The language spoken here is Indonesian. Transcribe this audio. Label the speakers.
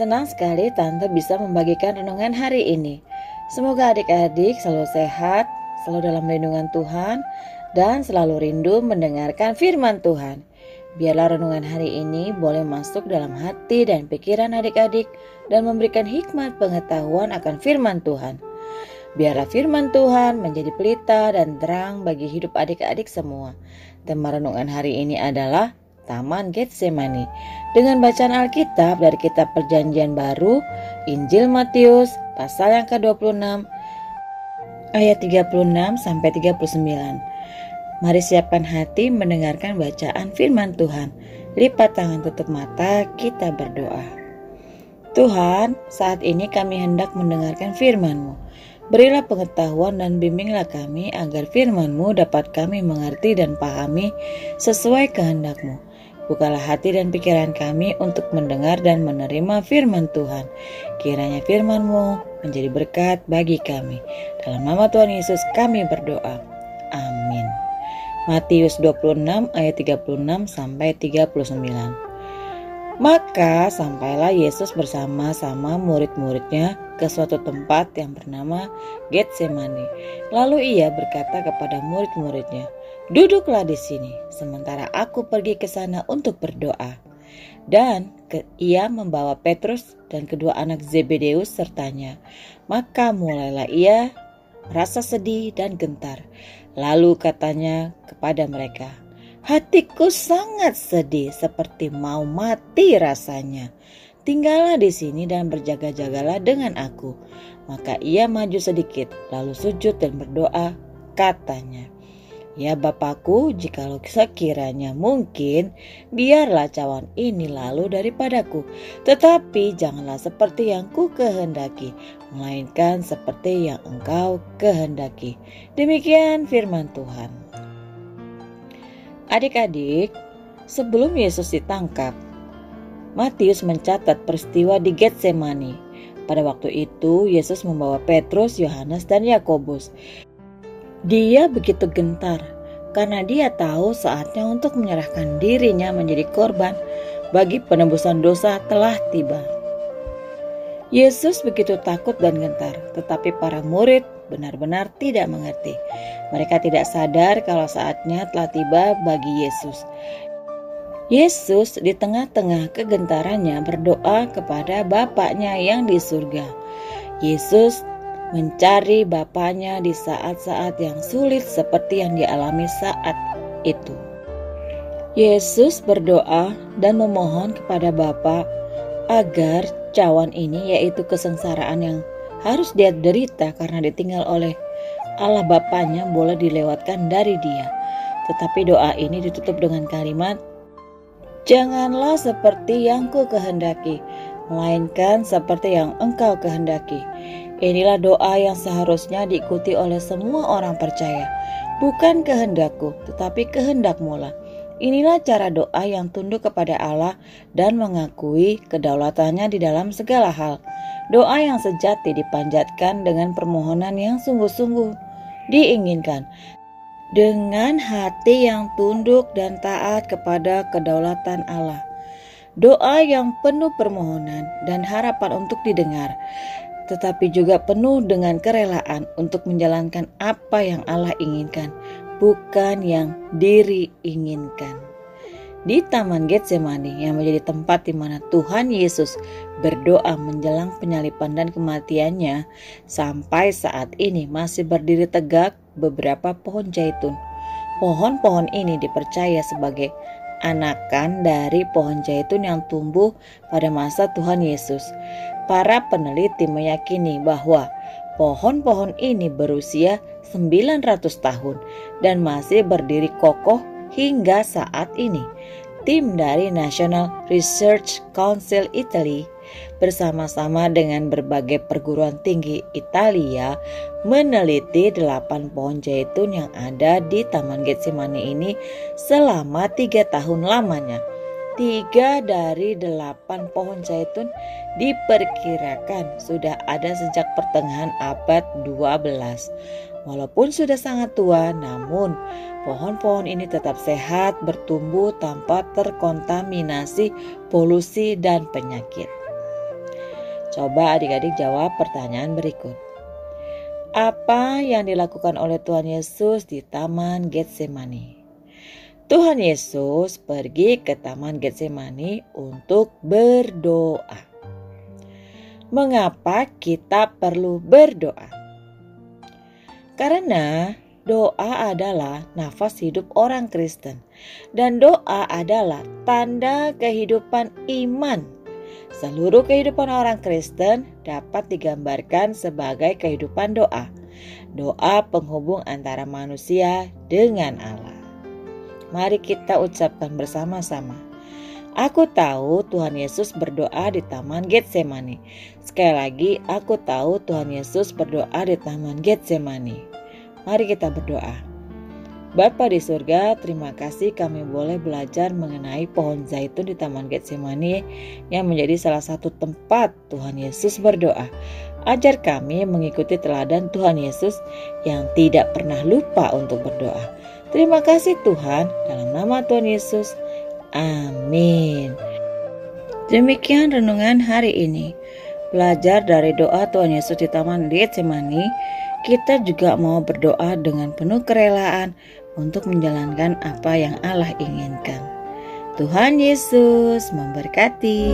Speaker 1: Senang sekali Tante bisa membagikan renungan hari ini. Semoga adik-adik selalu sehat, selalu dalam lindungan Tuhan, dan selalu rindu mendengarkan firman Tuhan. Biarlah renungan hari ini boleh masuk dalam hati dan pikiran adik-adik dan memberikan hikmat pengetahuan akan firman Tuhan. Biarlah firman Tuhan menjadi pelita dan terang bagi hidup adik-adik semua. Tema renungan hari ini adalah Taman Getsemani dengan bacaan Alkitab dari kitab Perjanjian Baru, Injil Matius pasal yang ke-26 ayat 36 sampai 39. Mari siapkan hati mendengarkan bacaan firman Tuhan. Lipat tangan tutup mata, kita berdoa. Tuhan, saat ini kami hendak mendengarkan firman-Mu. Berilah pengetahuan dan bimbinglah kami agar firman-Mu dapat kami mengerti dan pahami sesuai kehendak-Mu. Bukalah hati dan pikiran kami untuk mendengar dan menerima firman Tuhan. Kiranya firman-Mu menjadi berkat bagi kami. Dalam nama Tuhan Yesus kami berdoa. Amin. Matius 26 ayat 36 sampai 39. Maka sampailah Yesus bersama-sama murid-muridnya ke suatu tempat yang bernama Getsemani. Lalu ia berkata kepada murid-muridnya, Duduklah di sini, sementara aku pergi ke sana untuk berdoa. Dan ke, ia membawa Petrus dan kedua anak Zebedeus sertanya. Maka mulailah ia rasa sedih dan gentar. Lalu katanya kepada mereka, Hatiku sangat sedih seperti mau mati rasanya. Tinggallah di sini dan berjaga-jagalah dengan aku. Maka ia maju sedikit, lalu sujud dan berdoa, katanya, Ya Bapakku, jikalau sekiranya mungkin, biarlah cawan ini lalu daripadaku. Tetapi janganlah seperti yang ku kehendaki, melainkan seperti yang engkau kehendaki. Demikian firman Tuhan. Adik-adik, sebelum Yesus ditangkap, Matius mencatat peristiwa di Getsemani. Pada waktu itu, Yesus membawa Petrus, Yohanes, dan Yakobus. Dia begitu gentar karena dia tahu saatnya untuk menyerahkan dirinya menjadi korban bagi penebusan dosa telah tiba. Yesus begitu takut dan gentar, tetapi para murid benar-benar tidak mengerti. Mereka tidak sadar kalau saatnya telah tiba bagi Yesus. Yesus di tengah-tengah kegentarannya berdoa kepada Bapaknya yang di surga. Yesus mencari bapaknya di saat-saat yang sulit seperti yang dialami saat itu. Yesus berdoa dan memohon kepada Bapa agar cawan ini yaitu kesengsaraan yang harus dia derita karena ditinggal oleh Allah Bapaknya boleh dilewatkan dari dia. Tetapi doa ini ditutup dengan kalimat, Janganlah seperti yang ku kehendaki, melainkan seperti yang engkau kehendaki. Inilah doa yang seharusnya diikuti oleh semua orang percaya. Bukan kehendakku, tetapi kehendakmu lah. Inilah cara doa yang tunduk kepada Allah dan mengakui kedaulatannya di dalam segala hal. Doa yang sejati dipanjatkan dengan permohonan yang sungguh-sungguh diinginkan. Dengan hati yang tunduk dan taat kepada kedaulatan Allah. Doa yang penuh permohonan dan harapan untuk didengar tetapi juga penuh dengan kerelaan untuk menjalankan apa yang Allah inginkan, bukan yang diri inginkan. Di Taman Getsemani yang menjadi tempat di mana Tuhan Yesus berdoa menjelang penyalipan dan kematiannya, sampai saat ini masih berdiri tegak beberapa pohon zaitun. Pohon-pohon ini dipercaya sebagai anakan dari pohon zaitun yang tumbuh pada masa Tuhan Yesus. Para peneliti meyakini bahwa pohon-pohon ini berusia 900 tahun dan masih berdiri kokoh hingga saat ini. Tim dari National Research Council Italy bersama-sama dengan berbagai perguruan tinggi Italia meneliti delapan pohon zaitun yang ada di Taman Getsemani ini selama tiga tahun lamanya. Tiga dari delapan pohon zaitun diperkirakan sudah ada sejak pertengahan abad 12. Walaupun sudah sangat tua, namun pohon-pohon ini tetap sehat bertumbuh tanpa terkontaminasi polusi dan penyakit. Coba adik-adik jawab pertanyaan berikut. Apa yang dilakukan oleh Tuhan Yesus di Taman Getsemani? Tuhan Yesus pergi ke Taman Getsemani untuk berdoa. Mengapa kita perlu berdoa? Karena doa adalah nafas hidup orang Kristen, dan doa adalah tanda kehidupan iman Seluruh kehidupan orang Kristen dapat digambarkan sebagai kehidupan doa. Doa penghubung antara manusia dengan Allah. Mari kita ucapkan bersama-sama. Aku tahu Tuhan Yesus berdoa di Taman Getsemani. Sekali lagi, aku tahu Tuhan Yesus berdoa di Taman Getsemani. Mari kita berdoa. Bapa di surga, terima kasih kami boleh belajar mengenai pohon zaitun di Taman Getsemani yang menjadi salah satu tempat Tuhan Yesus berdoa. Ajar kami mengikuti teladan Tuhan Yesus yang tidak pernah lupa untuk berdoa. Terima kasih Tuhan, dalam nama Tuhan Yesus. Amin. Demikian renungan hari ini. Belajar dari doa Tuhan Yesus di Taman Getsemani, kita juga mau berdoa dengan penuh kerelaan untuk menjalankan apa yang Allah inginkan. Tuhan Yesus memberkati.